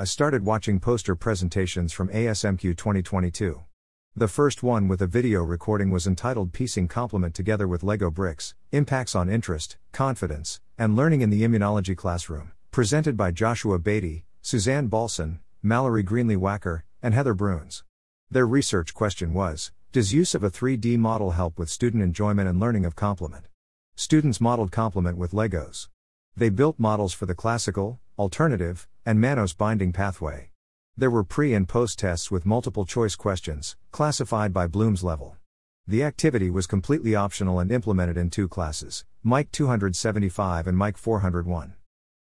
I started watching poster presentations from ASMCUE 2022. The first one with a video recording was entitled Piecing Complement Together with Lego Bricks Impacts on Interest, Confidence, and Learning in the Immunology Classroom, presented by Joshua Beatty, Suzanne Balson, Mallory Greenlee Wacker, and Heather Bruns. Their research question was Does use of a 3D model help with student enjoyment and learning of complement? Students modeled complement with Legos. They built models for the classical, alternative, and mannose binding pathway. There were pre and post tests with multiple choice questions, classified by Bloom's level. The activity was completely optional and implemented in two classes Mike 275 and Mike 401.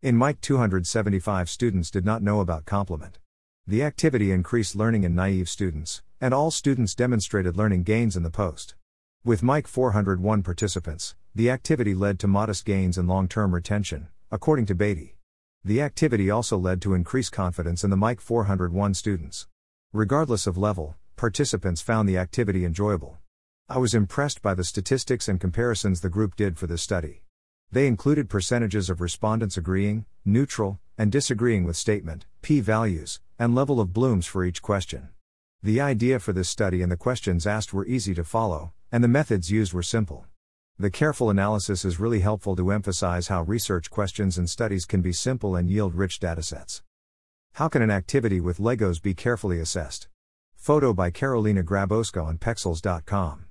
In Mike 275, students did not know about complement. The activity increased learning in naive students, and all students demonstrated learning gains in the post. With Mike 401 participants, the activity led to modest gains in long term retention, according to Beatty. The activity also led to increased confidence in the Mike 401 students. Regardless of level, participants found the activity enjoyable. I was impressed by the statistics and comparisons the group did for this study. They included percentages of respondents agreeing, neutral, and disagreeing with statement, p values, and level of blooms for each question. The idea for this study and the questions asked were easy to follow, and the methods used were simple. The careful analysis is really helpful to emphasize how research questions and studies can be simple and yield rich datasets. How can an activity with Legos be carefully assessed? Photo by Carolina Grabowska on Pexels.com.